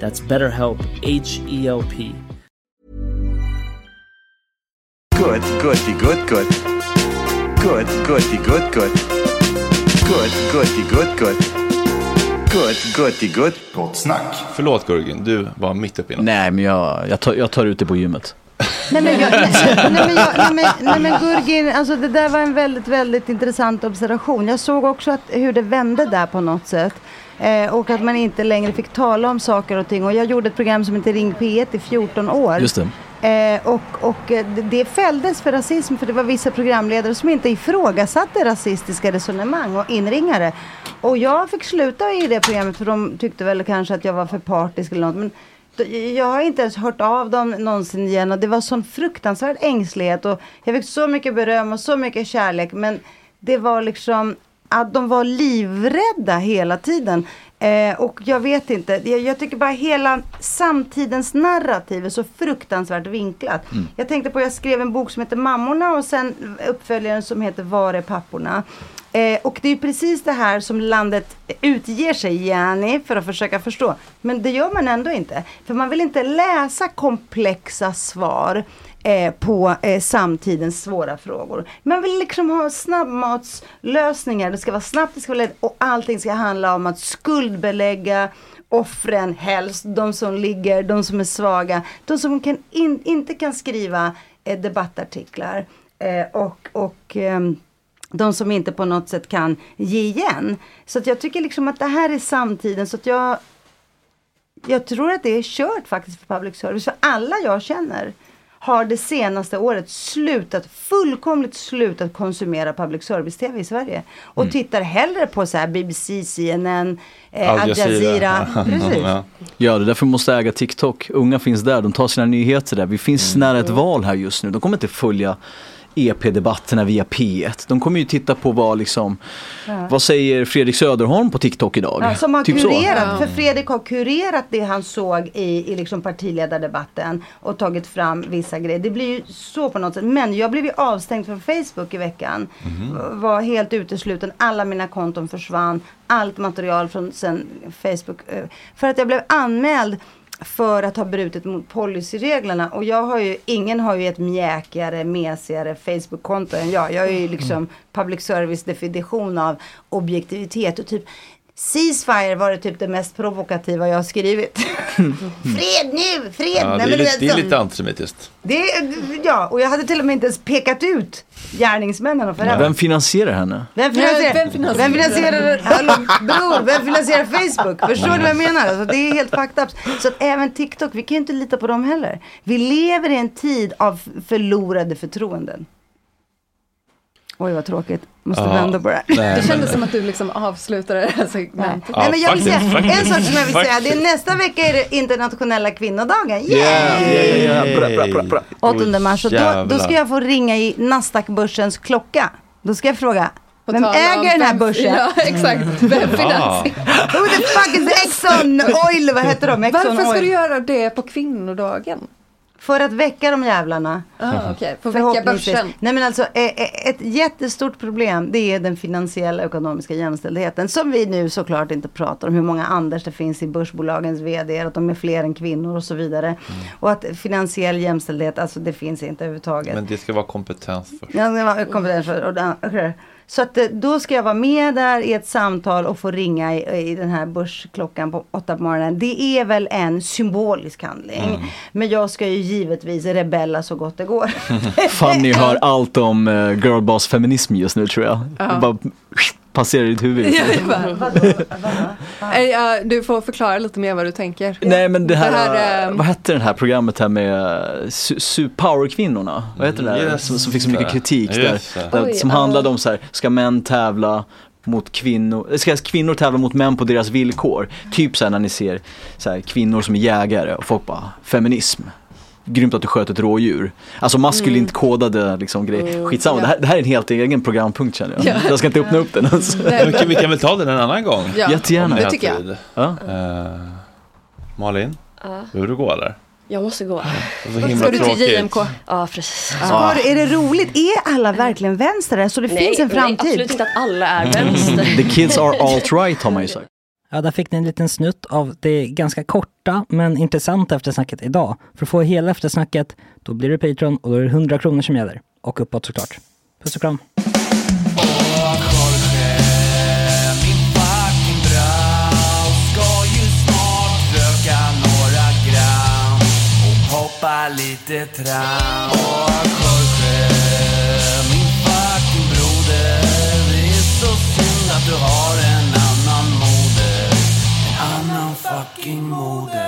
That's BetterHelp, H E L P. Good, goody, good, good. Good, goody, good, good. Good, goody, good, good. Good, goody, good. Gott snack. Förlåt Gurgen, du var mitt uppe i något. Nej, men jag, jag, tar, jag tar ut det på gymmet. Nej men, jag, nej, nej, men, jag, nej, men, nej men Gurgin, alltså det där var en väldigt, väldigt intressant observation. Jag såg också att, hur det vände där på något sätt. Eh, och att man inte längre fick tala om saker och ting. Och jag gjorde ett program som heter Ring P1 i 14 år. Just det. Eh, och och eh, det- fälldes för rasism för det var vissa programledare som inte ifrågasatte rasistiska resonemang och inringare. Och jag fick sluta i det programmet för de tyckte väl kanske att jag var för partisk eller något. Men jag har inte ens hört av dem någonsin igen och det var sån fruktansvärd ängslighet och jag fick så mycket beröm och så mycket kärlek men det var liksom att de var livrädda hela tiden. Eh, och jag vet inte, jag, jag tycker bara hela samtidens narrativ är så fruktansvärt vinklat. Jag tänkte på, jag skrev en bok som heter Mammorna och sen uppföljaren som heter Var är papporna? Eh, och det är precis det här som landet utger sig, Jani, för att försöka förstå. Men det gör man ändå inte. För man vill inte läsa komplexa svar eh, på eh, samtidens svåra frågor. Man vill liksom ha snabbmatslösningar. Det ska vara snabbt, det ska vara lätt och allting ska handla om att skuldbelägga offren helst, de som ligger, de som är svaga, de som kan in, inte kan skriva eh, debattartiklar. Eh, och och ehm, de som inte på något sätt kan ge igen. Så att jag tycker liksom att det här är samtiden. Så att jag, jag tror att det är kört faktiskt för public service. För alla jag känner har det senaste året slutat, fullkomligt slutat konsumera public service-tv i Sverige. Och tittar hellre på så här BBC, CNN, eh, Al Jazeera. Precis. Ja. Ja, det är därför vi måste äga TikTok. Unga finns där, de tar sina nyheter där. Vi finns nära ett val här just nu. De kommer inte följa EP-debatterna via P1. De kommer ju titta på vad liksom, vad säger Fredrik Söderholm på TikTok idag? Ja, som har Typ så. kurerat, för Fredrik har kurerat det han såg i, i liksom partiledardebatten och tagit fram vissa grejer. Det blir ju så på något sätt. Men jag blev ju avstängd från Facebook i veckan. Var helt utesluten, alla mina konton försvann. Allt material från sen Facebook. eh, För att jag blev anmäld för att ha brutit mot policyreglerna. Och jag har ju, ingen har ju ett mjäkigare, mesigare Facebook-konto än jag. Jag är ju liksom public service definition av objektivitet och typ Ceasefire var det typ det mest provokativa jag har skrivit. fred nu, fred! Ja, det, är men lite, det är som- lite antisemitiskt. det, ja, och jag hade till och med inte ens pekat ut gärningsmännen här. Vem finansierar henne? Vem finansierar, Vem finansierar- vem finansierar hallå, bror, vem finansierar Facebook? Förstår du vad jag menar? Alltså, det är helt fucked up. Så att även TikTok, vi kan ju inte lita på dem heller. Vi lever i en tid av förlorade förtroenden. Oj vad tråkigt, måste Ja. vända på det här. Nej, Det men- kändes som att du liksom avslutade det här segmentet. Ja, Nej, men jag vill säga, faktiskt, en sak som jag vill säga, det är nästa vecka är det internationella kvinnodagen. Yeah! Ja, ja, ja, bra, bra, bra, bra. 8 mars och då, då ska jag få ringa i Nasdaq-börsens klocka. Då ska jag fråga, På vem äger den här börsen? Ja, exakt. Vem finansierar? Who the fuck is Exxon Oil? Vad heter de? Exxon Varför ska Oil. du göra det på kvinnodagen? För att väcka de jävlarna. Ah, Okej, för att väcka börsen. Nej men alltså eh, eh, ett jättestort problem det är den finansiella och ekonomiska jämställdheten. Som vi nu såklart inte pratar om. Hur många Anders det finns i börsbolagens vd. Att de är fler än kvinnor och så vidare. Och att finansiell jämställdhet, alltså det finns inte överhuvudtaget. Men det ska vara kompetens först. Ja, det var kompetens för, och den- okej. Så att eh, då ska jag vara med där i ett samtal och få ringa i, i den här börsklockan på åtta på morgonen. Det är väl en symbolisk handling. Men jag ska ju givetvis rebella så gott det går. Fanny hör allt om uh, girlboss feminism just nu tror jag. Det bara passerar i ditt huvud. Bara- Eh, ja, Du får förklara lite mer vad du tänker. Nej men det här, Det här, eh, vad hette det här programmet här med uh, su- powerkvinnorna? Vad heter det där? Just Som, som fick så mycket kritik det. där Oj, som handlade om så här, ska män tävla mot kvinnor, ska kvinnor tävla mot män på deras villkor? Typ så här när ni ser så här, kvinnor som är jägare och folk bara, feminism. Grymt att du sköt ett rådjur. Alltså maskulint kodade liksom grejer. Skitsamma, ja. det, här, det här är en helt egen programpunkt känner jag. Ja. Jag ska inte öppna upp den alltså. Nej, Men vi kan- väl ta den en annan gång? ja. Jättegärna. Det tycker jag. Ja. Eh, Malin, Ja, behöver du gå eller? jag måste gå. Det var så himla Ska du till. JMK? Ja, precis. Du, är det roligt? Är alla verkligen vänster? Så det finns en nej, absolut framtid? inte att alla är vänster. The kids are alt-right har man ju sagt. Ja, där fick ni en liten snutt av det ganska korta men intressanta eftersnacket idag. För att få hela eftersnacket, då blir det Patreon och då är det 100 kronor som gäller. Och uppåt såklart. Puss och kram. Hoppa lite tram Och Jorge, min fucking broder Det är så synd att du har fucking moder